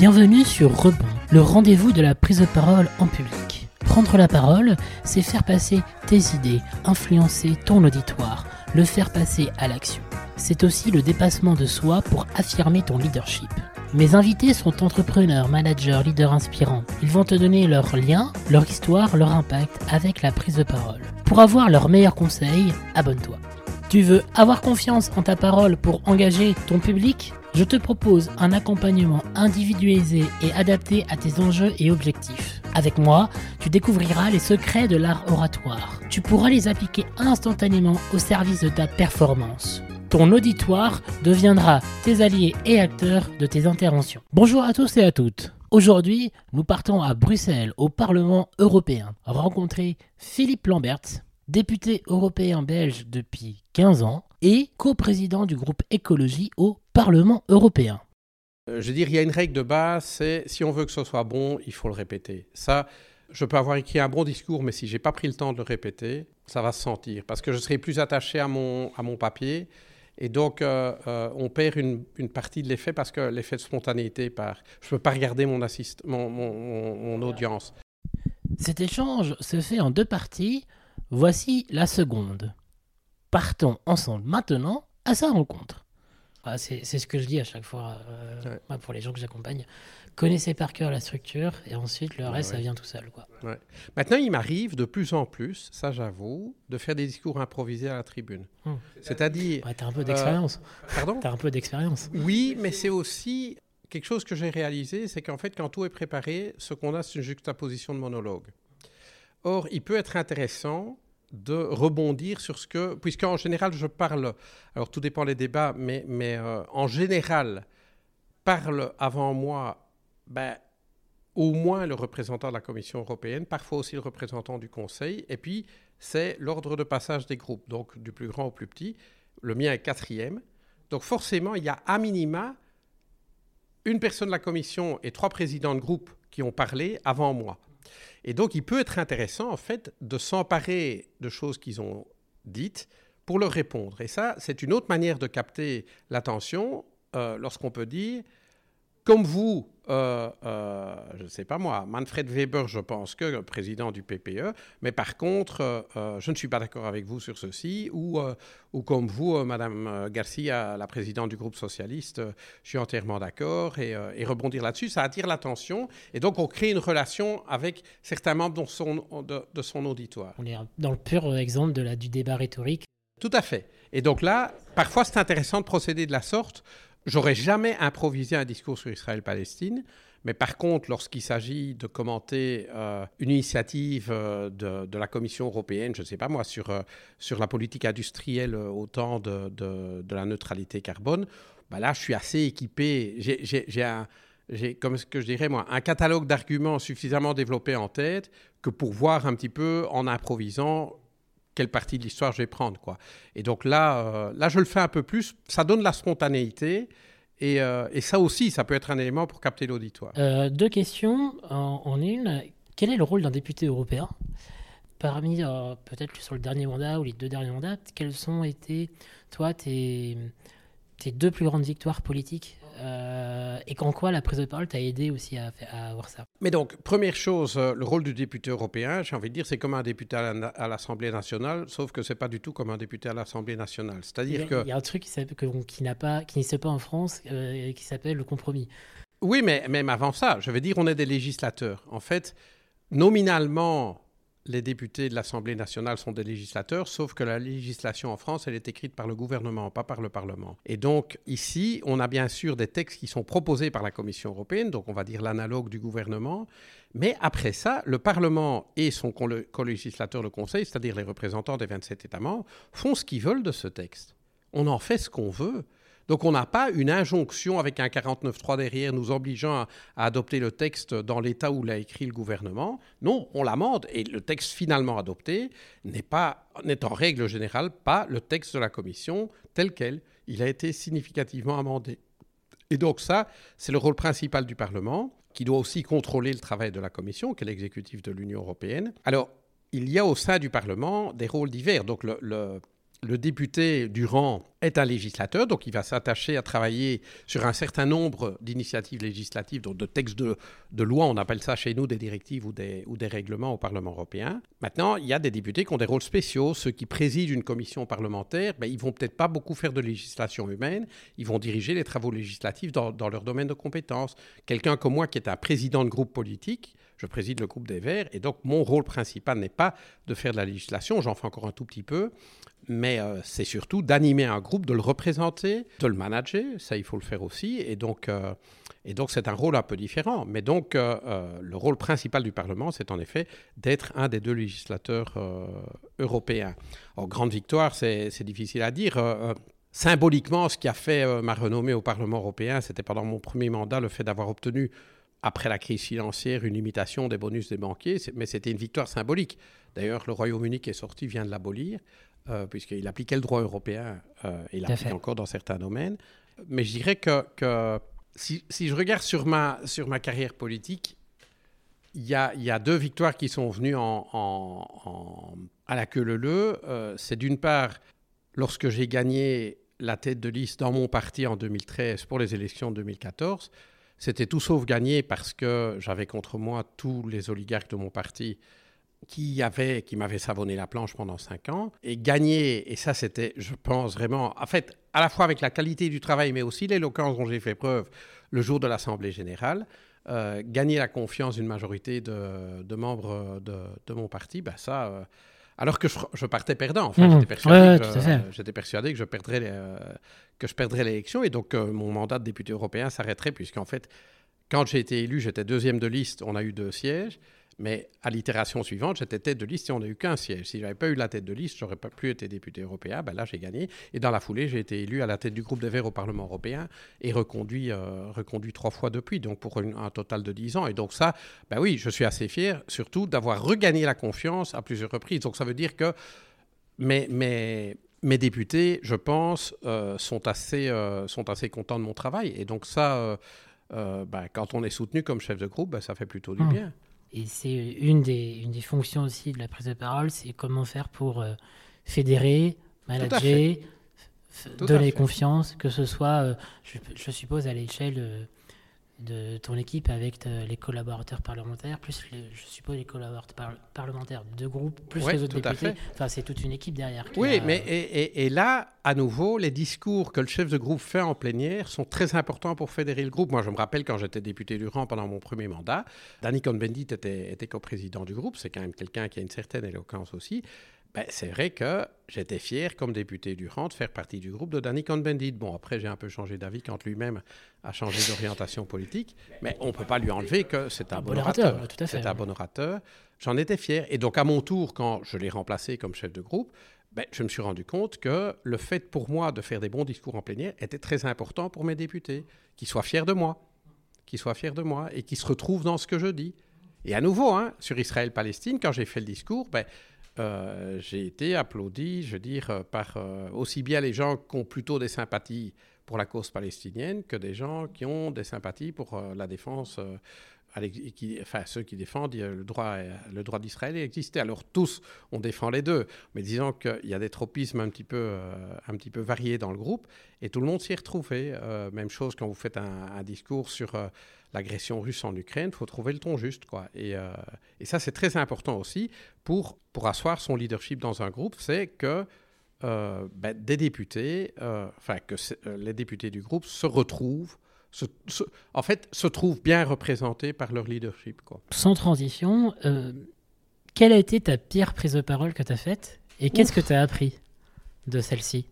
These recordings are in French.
Bienvenue sur Rebond, le rendez-vous de la prise de parole en public. Prendre la parole, c'est faire passer tes idées, influencer ton auditoire, le faire passer à l'action. C'est aussi le dépassement de soi pour affirmer ton leadership. Mes invités sont entrepreneurs, managers, leaders inspirants. Ils vont te donner leurs liens, leur histoire, leur impact avec la prise de parole. Pour avoir leurs meilleurs conseils, abonne-toi. Tu veux avoir confiance en ta parole pour engager ton public? Je te propose un accompagnement individualisé et adapté à tes enjeux et objectifs. Avec moi, tu découvriras les secrets de l'art oratoire. Tu pourras les appliquer instantanément au service de ta performance. Ton auditoire deviendra tes alliés et acteurs de tes interventions. Bonjour à tous et à toutes. Aujourd'hui, nous partons à Bruxelles, au Parlement européen, rencontrer Philippe Lambert, député européen belge depuis 15 ans et coprésident du groupe écologie au Parlement européen. Euh, je veux dire, il y a une règle de base, c'est si on veut que ce soit bon, il faut le répéter. Ça, je peux avoir écrit un bon discours, mais si j'ai pas pris le temps de le répéter, ça va se sentir. Parce que je serai plus attaché à mon, à mon papier. Et donc, euh, euh, on perd une, une partie de l'effet parce que l'effet de spontanéité part. Je ne peux pas regarder mon, assist, mon, mon audience. Cet échange se fait en deux parties. Voici la seconde. Partons ensemble maintenant à sa rencontre. Ah, c'est ce que je dis à chaque fois euh, Ouais. moi, pour les gens que j'accompagne. Connaissez par cœur la structure et ensuite le reste, ouais. ça vient tout seul. Quoi. Maintenant, il m'arrive de plus en plus, ça j'avoue, de faire des discours improvisés à la tribune. Hmm. C'est-à-dire... T'as un peu d'expérience. Pardon? T'as un peu d'expérience. Oui, mais c'est aussi quelque chose que j'ai réalisé, c'est qu'en fait, quand tout est préparé, ce qu'on a, c'est une juxtaposition de monologue. Or, il peut être intéressant de rebondir sur ce que, puisqu'en général, je parle, alors tout dépend des débats, mais, euh, en général, parle avant moi, ben, au moins le représentant de la Commission européenne, parfois aussi le représentant du Conseil, et puis c'est l'ordre de passage des groupes, donc du plus grand au plus petit. Le mien est quatrième. Donc forcément, il y a à minima une personne de la Commission et trois présidents de groupe qui ont parlé avant moi. Et donc, il peut être intéressant, en fait, de s'emparer de choses qu'ils ont dites pour leur répondre. Et ça, c'est une autre manière de capter l'attention euh, lorsqu'on peut dire, comme vous, euh, euh, je ne sais pas moi, Manfred Weber, je pense que le président du PPE, mais par contre, euh, je ne suis pas d'accord avec vous sur ceci, ou, ou comme vous, Madame Garcia, la présidente du groupe socialiste, je suis entièrement d'accord, et, et rebondir là-dessus, ça attire l'attention, et donc on crée une relation avec certains membres de son, de, de son auditoire. On est dans le pur exemple de la, du débat rhétorique. Tout à fait. Et donc là, parfois c'est intéressant de procéder de la sorte. J'aurais jamais improvisé un discours sur Israël-Palestine, mais par contre, lorsqu'il s'agit de commenter euh, une initiative euh, de, la Commission européenne, je ne sais pas moi, sur, euh, sur la politique industrielle au temps de, de, la neutralité carbone, bah là, je suis assez équipé. J'ai, comme ce que je dirais moi, un catalogue d'arguments suffisamment développé en tête que pour voir un petit peu en improvisant quelle partie de l'histoire je vais prendre. Quoi. Et donc là, euh, là, je le fais un peu plus. Ça donne la spontanéité. Et, euh, et ça aussi, ça peut être un élément pour capter l'auditoire. Euh, deux questions en, en une. Quel est le rôle d'un député européen? Parmi, peut-être sur le dernier mandat ou les deux derniers mandats, quelles ont été, toi, tes, tes deux plus grandes victoires politiques? Euh, Et qu'en quoi la prise de parole t'a aidé aussi à, à avoir ça? Mais donc, première chose, euh, le rôle du député européen, j'ai envie de dire, c'est comme un député à la- à l'Assemblée nationale, sauf que c'est pas du tout comme un député à l'Assemblée nationale. C'est-à-dire a, que... il y a un truc qui n'a pas, qui n'existe pas en France, euh, qui s'appelle le compromis. Oui, mais même avant ça, je veux dire, on est des législateurs. En fait, nominalement, les députés de l'Assemblée nationale sont des législateurs, sauf que la législation en France, elle est écrite par le gouvernement, pas par le Parlement. Et donc, ici, on a bien sûr des textes qui sont proposés par la Commission européenne, donc on va dire l'analogue du gouvernement. Mais après ça, le Parlement et son co- co-législateur, le Conseil, c'est-à-dire les représentants des 27 États membres, font ce qu'ils veulent de ce texte. On en fait ce qu'on veut. Donc on n'a pas une injonction avec un 49.3 derrière nous obligeant à, adopter le texte dans l'état où l'a écrit le gouvernement. Non, on l'amende et le texte finalement adopté n'est pas n'est en règle générale pas le texte de la commission tel quel. Il a été significativement amendé. Et donc ça, c'est le rôle principal du Parlement qui doit aussi contrôler le travail de la commission, qui est l'exécutif de l'Union européenne. Alors, il y a au sein du Parlement des rôles divers. Donc le le député Durand est un législateur, donc il va s'attacher à travailler sur un certain nombre d'initiatives législatives, donc de textes de, loi, on appelle ça chez nous des directives ou des, règlements au Parlement européen. Maintenant, il y a des députés qui ont des rôles spéciaux. Ceux qui président une commission parlementaire, ben, ils vont peut-être pas beaucoup faire de législation humaine, ils vont diriger les travaux législatifs dans, dans leur domaine de compétences. Quelqu'un comme moi qui est un président de groupe politique, je préside le groupe des Verts, et donc mon rôle principal n'est pas de faire de la législation, j'en fais encore un tout petit peu, mais euh, c'est surtout d'animer un groupe, de le représenter, de le manager, ça il faut le faire aussi, et donc euh, c'est un rôle un peu différent. Mais donc euh, le rôle principal du Parlement, c'est en effet d'être un des deux législateurs européens. En grande victoire, c'est difficile à dire. symboliquement, ce qui a fait ma renommée au Parlement européen, c'était pendant mon premier mandat le fait d'avoir obtenu après la crise financière, une limitation des bonus des banquiers, mais c'était une victoire symbolique. D'ailleurs, le Royaume-Uni qui est sorti vient de l'abolir, euh, puisqu'il appliquait le droit européen euh, et il l'applique encore dans certains domaines. Mais je dirais que, que si, si, je regarde sur ma, sur ma carrière politique, il y a, y a, deux victoires qui sont venues en, en, à la queue leu euh, C'est d'une part, lorsque j'ai gagné la tête de liste dans mon parti en 2013 pour les élections de 2014, c'était tout sauf gagné parce que j'avais contre moi tous les oligarques de mon parti qui, avait, qui m'avaient savonné la planche pendant cinq ans. Et gagner, et ça c'était, je pense vraiment, en fait, à la fois avec la qualité du travail, mais aussi l'éloquence dont j'ai fait preuve le jour de l'Assemblée générale, euh, gagner la confiance d'une majorité de, membres de, mon parti, ben ça, euh, alors que je, partais perdant. Enfin, mmh. j'étais, persuadé, que, je perdrais, euh, que je perdrais l'élection et donc euh, mon mandat de député européen s'arrêterait puisqu'en fait, quand j'ai été élu, j'étais deuxième de liste, on a eu deux sièges. Mais à l'itération suivante, j'étais tête de liste et on n'a eu qu'un siège. Si je n'avais pas eu la tête de liste, j'aurais pas pu être député européen. Ben là, j'ai gagné. Et dans la foulée, j'ai été élu à la tête du groupe des Verts au Parlement européen et reconduit, euh, reconduit trois fois depuis, donc pour un total de dix ans. Et donc ça, ben oui, je suis assez fier, surtout d'avoir regagné la confiance à plusieurs reprises. Donc ça veut dire que mes, mes, mes députés, je pense, euh, sont, assez, euh, sont assez contents de mon travail. Et donc ça, ben, quand on est soutenu comme chef de groupe, ben, ça fait plutôt du mmh. Et c'est une des, une des fonctions aussi de la prise de parole, c'est comment faire pour euh, fédérer, manager, donner confiance, que ce soit, euh, je, suppose, à l'échelle euh, de ton équipe avec les collaborateurs parlementaires, plus je suppose les collaborateurs parlementaires de groupe, plus les autres députés. Enfin, c'est toute une équipe derrière. Oui, mais et, là, à nouveau, les discours que le chef de groupe fait en plénière sont très importants pour fédérer le groupe. Moi, je me rappelle quand j'étais député du rang pendant mon premier mandat, Danny Cohn-Bendit était, était co-président du groupe. C'est quand même quelqu'un qui a une certaine éloquence aussi. Ben, c'est vrai que j'étais fier, comme député du Rang, de faire partie du groupe de Danny Cohn-Bendit. Bon, après, j'ai un peu changé d'avis quand lui-même a changé d'orientation politique, mais on ne peut pas lui enlever que c'est un, bon orateur. C'est un bon orateur. J'en étais fier. Et donc, à mon tour, quand je l'ai remplacé comme chef de groupe, ben, je me suis rendu compte que le fait pour moi de faire des bons discours en plénière était très important pour mes députés, qu'ils soient fiers de moi, qu'ils soient fiers de moi et qu'ils se retrouvent dans ce que je dis. Et à nouveau, hein, sur Israël-Palestine, quand j'ai fait le discours, ben, euh, j'ai été applaudi, je veux dire, euh, par euh, aussi bien les gens qui ont plutôt des sympathies pour la cause palestinienne que des gens qui ont des sympathies pour la défense, enfin ceux qui défendent le droit, le droit d'Israël exister. Alors tous, on défend les deux, mais disons qu'il y a des tropismes un petit peu, variés dans le groupe, et tout le monde s'y est retrouvé. même chose quand vous faites un discours sur l'agression russe en Ukraine, il faut trouver le ton juste. Quoi. Et, euh, et ça, c'est très important aussi pour, pour asseoir son leadership dans un groupe, c'est que euh, ben, des députés, euh, enfin que les députés du groupe se retrouvent, en fait, se trouvent bien représentés par leur leadership. Quoi. Sans transition, quelle a été ta pire prise de parole que tu as faite et qu'est-ce que tu as appris de celle-ci?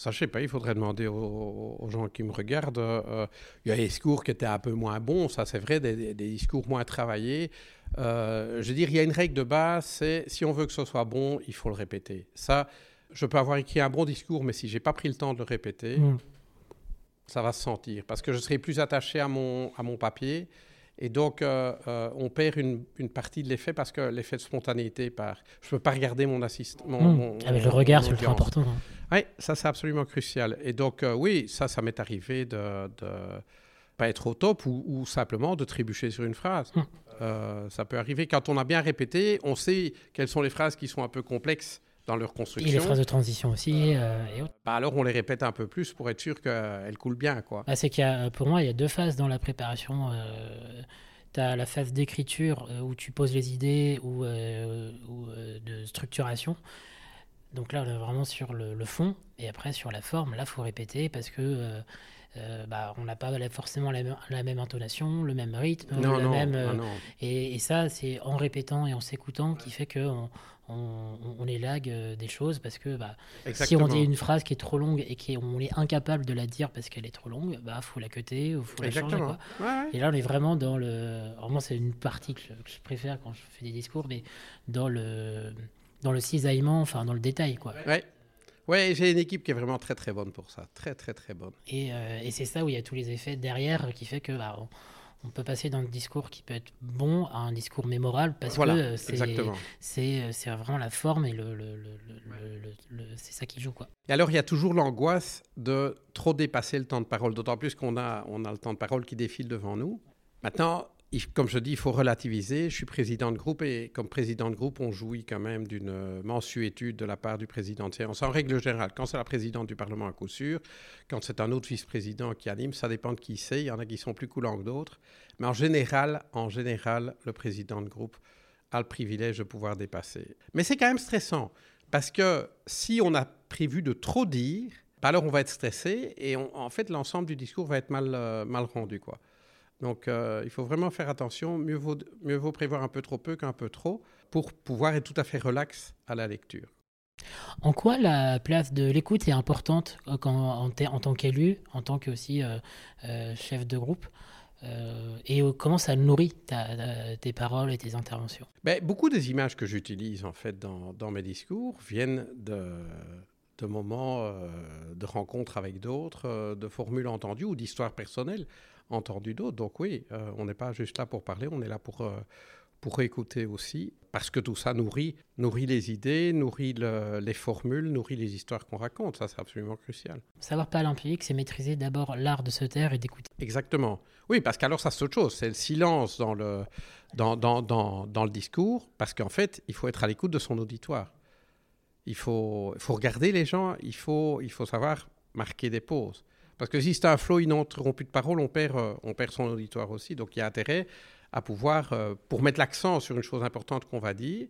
Ça, je sais pas, il faudrait demander aux, gens qui me regardent. Euh, il y a des discours qui étaient un peu moins bons, ça c'est vrai, des, discours moins travaillés. Euh, je veux dire, il y a une règle de base, c'est si on veut que ce soit bon, il faut le répéter. Ça, je peux avoir écrit un bon discours, mais si j'ai pas pris le temps de le répéter, hmm. ça va se sentir. Parce que je serai plus attaché à mon, à mon papier. Et donc, euh, on perd une, une partie de l'effet parce que l'effet de spontanéité part. Je ne peux pas regarder mon assistant. Hmm. Avec le regard, c'est ultra important. Hein. Oui, ça c'est absolument crucial. Et donc euh, oui, ça, ça m'est arrivé de, ne pas être au top ou, simplement de trébucher sur une phrase. Euh, ça peut arriver quand on a bien répété, on sait quelles sont les phrases qui sont un peu complexes dans leur construction. Et les phrases de transition aussi. Euh, et autres. Bah alors on les répète un peu plus pour être sûr qu'elles coulent bien. Quoi. Bah, c'est qu'il y a, pour moi, il y a deux phases dans la préparation. tu as la phase d'écriture où tu poses les idées ou, ou de structuration. Donc là, on est vraiment sur le, le, fond. Et après, sur la forme, là, il faut répéter parce que euh, bah, on n'a pas forcément la, même intonation, le même rythme, même, euh, et, ça, c'est en répétant et en s'écoutant qui fait que on, on, élague euh, des choses parce que bah, si on dit une phrase qui est trop longue et qu'on est incapable de la dire parce qu'elle est trop longue, bah faut la cuter ou faut la changer. Quoi. Et là, on est vraiment dans le. Vraiment, c'est une partie que je, préfère quand je fais des discours, mais dans le dans le cisaillement, enfin dans le détail, quoi. Ouais. Ouais, j'ai une équipe qui est vraiment très très bonne pour ça, très très très bonne. Et, euh, et c'est ça où il y a tous les effets derrière qui fait que bah, on, peut passer d'un discours qui peut être bon à un discours mémorable parce que euh, c'est euh, c'est vraiment la forme et le, le, le, c'est ça qui joue quoi. Et alors il y a toujours l'angoisse de trop dépasser le temps de parole, d'autant plus qu'on a on a le temps de parole qui défile devant nous. Maintenant, comme je dis, il faut relativiser. Je suis président de groupe et comme président de groupe, on jouit quand même d'une mensuétude de la part du président de séance. En règle générale, quand c'est la présidente du Parlement à coup sûr, quand c'est un autre vice-président qui anime, ça dépend de qui c'est. Il y en a qui sont plus coulants que d'autres. Mais en général, en général, le président de groupe a le privilège de pouvoir dépasser. Mais c'est quand même stressant parce que si on a prévu de trop dire, bah alors on va être stressé et en fait l'ensemble du discours va être mal, euh, mal rendu. quoi. Donc, euh, il faut vraiment faire attention. Mieux vaut, mieux vaut prévoir un peu trop peu qu'un peu trop pour pouvoir être tout à fait relax à la lecture. En quoi la place de l'écoute est importante euh, quand, en, en, tant qu'élu, en tant que aussi euh, chef de groupe et comment ça nourrit tes paroles et tes interventions? Ben, Beaucoup des images que j'utilise en fait dans, dans, mes discours viennent de, de moments de rencontres avec d'autres, de formules entendues ou d'histoires personnelles entendu d'autres. Donc oui, euh, on n'est pas juste là pour parler, on est là pour, euh, pour écouter aussi, parce que tout ça nourrit, nourrit les idées, nourrit les formules, nourrit les histoires qu'on raconte. Ça, c'est absolument crucial. Savoir parler en public, c'est maîtriser d'abord l'art de se taire et d'écouter. Exactement. Oui, parce qu'alors ça c'est autre chose. C'est le silence dans le, dans, dans, dans, dans le discours, parce qu'en fait, il faut être à l'écoute de son auditoire. Il faut, il faut regarder les gens, il faut, il faut savoir marquer des pauses. Parce que si c'est un flot ininterrompu de parole, on perd, euh, on perd son auditoire aussi. Donc il y a intérêt à pouvoir, euh, pour mettre l'accent sur une chose importante qu'on va dire,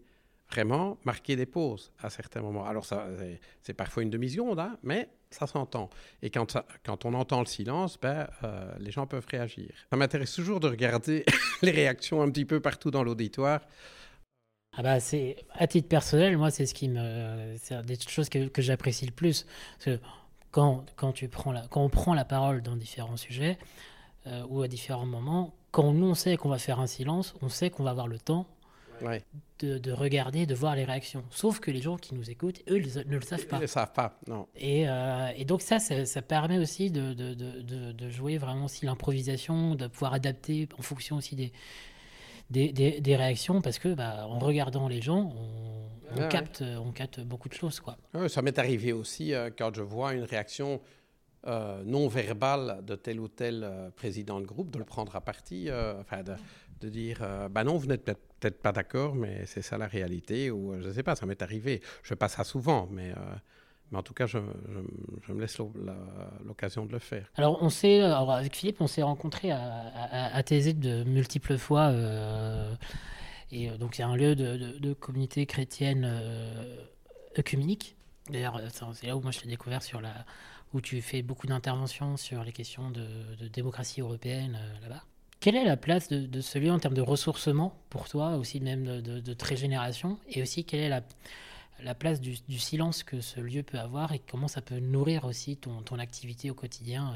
vraiment marquer des pauses à certains moments. Alors ça, c'est parfois une demi-seconde, hein, mais ça s'entend. Et quand, quand on entend le silence, ben, euh, les gens peuvent réagir. Ça m'intéresse toujours de regarder les réactions un petit peu partout dans l'auditoire. Ah bah c'est à titre personnel, moi c'est ce qui me, c'est des choses que, que j'apprécie le plus. Quand, quand, tu prends la, quand on prend la parole dans différents sujets euh, ou à différents moments, quand nous on sait qu'on va faire un silence, on sait qu'on va avoir le temps de, de, regarder, de voir les réactions. Sauf que les gens qui nous écoutent, eux, ils ne le savent pas. Ils ne le savent pas, non. Et, euh, et donc ça, ça, ça, permet aussi de, de, de jouer vraiment aussi l'improvisation, de pouvoir adapter en fonction aussi des, des, des, des réactions, parce que bah, en regardant les gens, on on, capte, on capte beaucoup de choses. Quoi. ça m'est arrivé aussi euh, quand je vois une réaction euh, non verbale de tel ou tel euh, président de groupe, de le prendre à partie, enfin de, de dire bah non, vous n'êtes peut-être pas d'accord, mais c'est ça la réalité, ou je ne sais pas, ça m'est arrivé. Je passe ça souvent, mais. Mais en tout cas, je, me laisse l'occasion de le faire. Alors, on sait, avec Philippe, on s'est rencontrés à, à, à, de multiples fois euh, et euh, donc, c'est un lieu de, communauté chrétienne euh, œcuménique. D'ailleurs, euh, c'est là où moi je t'ai découvert sur la, où tu fais beaucoup d'interventions sur les questions de, démocratie européenne là-bas. Quelle est la place de, ce lieu en termes de ressourcement pour toi, aussi même de, de, très génération Et aussi, quelle est la, la place du, silence que ce lieu peut avoir et comment ça peut nourrir aussi ton, ton activité au quotidien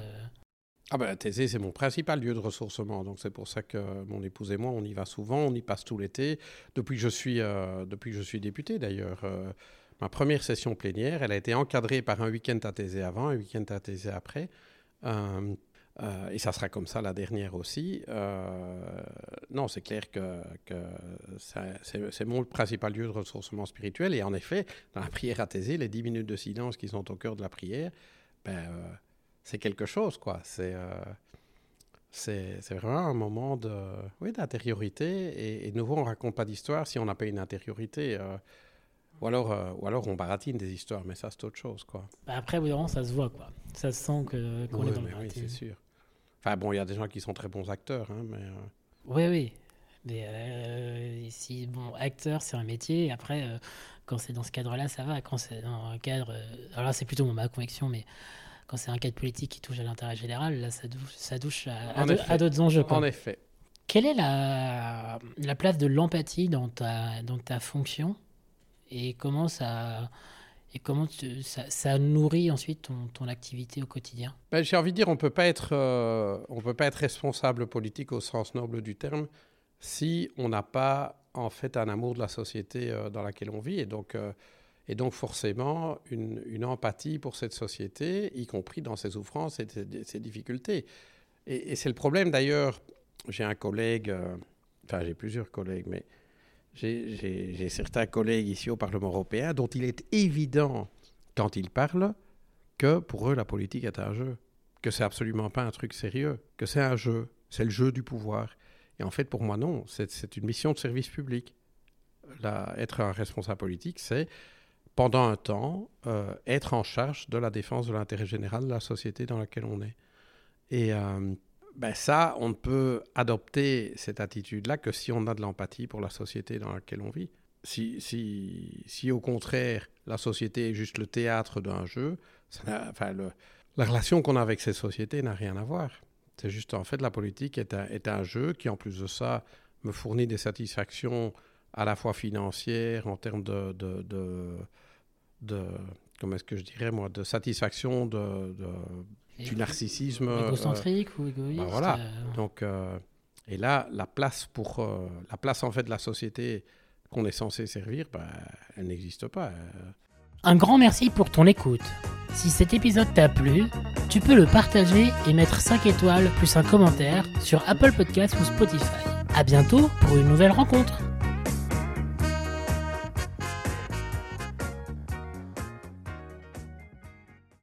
ah ben, Thésée, c'est mon principal lieu de ressourcement. Donc, c'est pour ça que mon épouse et moi, on y va souvent. On y passe tout l'été. Depuis que je suis, euh, depuis je suis député, d'ailleurs. Euh, ma première session plénière, elle a été encadrée par un week-end à Thésée avant, un week-end à Thésée après. Euh, et ça sera comme ça la dernière aussi. non, c'est clair que, que c'est mon principal lieu de ressourcement spirituel. Et en effet, dans la prière à Thésée, les 10 minutes de silence qui sont au cœur de la prière, ben, c'est quelque chose, quoi. C'est euh, c'est vraiment un moment de oui d'intériorité et, et, nouveau on raconte pas d'histoire si on n'a pas une intériorité. Euh, Ou alors, euh, ou alors on baratine des histoires, mais ça c'est autre chose, quoi. Bah, après, moment, ça se voit, quoi. Ça se sent qu'on est dans le oui, c'est sûr. Enfin bon, il y a des gens qui sont très bons acteurs, hein, mais... euh, Oui, oui. Mais euh, ici, bon, acteur, c'est un métier. Après, euh, quand c'est dans ce cadre-là, ça va. Quand c'est dans un cadre. euh, alors là, c'est plutôt ma conviction, mais quand c'est un cadre politique qui touche à l'intérêt général, là, ça touche, ça touche à, d'autres enjeux. quoi. En effet. Quelle est la, la place de l'empathie dans ta, dans ta fonction? Et comment ça. Et comment ça, nourrit ensuite ton, activité au quotidien? Ben, J'ai envie de dire, on peut pas être, euh, peut pas être responsable politique au sens noble du terme si on n'a pas en fait un amour de la société euh, dans laquelle on vit et donc, euh, forcément une, empathie pour cette société, y compris dans ses souffrances et ses, difficultés. Et, c'est le problème d'ailleurs. J'ai un collègue, enfin j'ai plusieurs collègues, mais j'ai- certains collègues ici au Parlement européen dont il est évident quand ils parlent que pour eux la politique est un jeu, que c'est absolument pas un truc sérieux, que c'est un jeu, c'est le jeu du pouvoir. Et en fait, pour moi, non, c'est une mission de service public. Être un responsable politique, c'est pendant un temps euh, être en charge de la défense de l'intérêt général de la société dans laquelle on est. Euh, ben ça, on ne peut adopter cette attitude-là que si on a de l'empathie pour la société dans laquelle on vit. Si, si, si au contraire, la société est juste le théâtre d'un jeu, enfin, la relation qu'on a avec ces sociétés n'a rien à voir. C'est juste, en fait, la politique est un, est un jeu qui, en plus de ça, me fournit des satisfactions à la fois financières, en termes de... de, de, comment est-ce que je dirais, moi, de satisfaction, de- du narcissisme. euh, Égocentrique ou égoïste bah voilà. euh, donc, euh, et là, la place pour la place en fait de la société qu'on est censé servir, bah, elle n'existe pas. Un grand merci pour ton écoute. Si cet épisode t'a plu, tu peux le partager et mettre 5 étoiles plus un commentaire sur Apple Podcasts ou Spotify. À bientôt pour une nouvelle rencontre.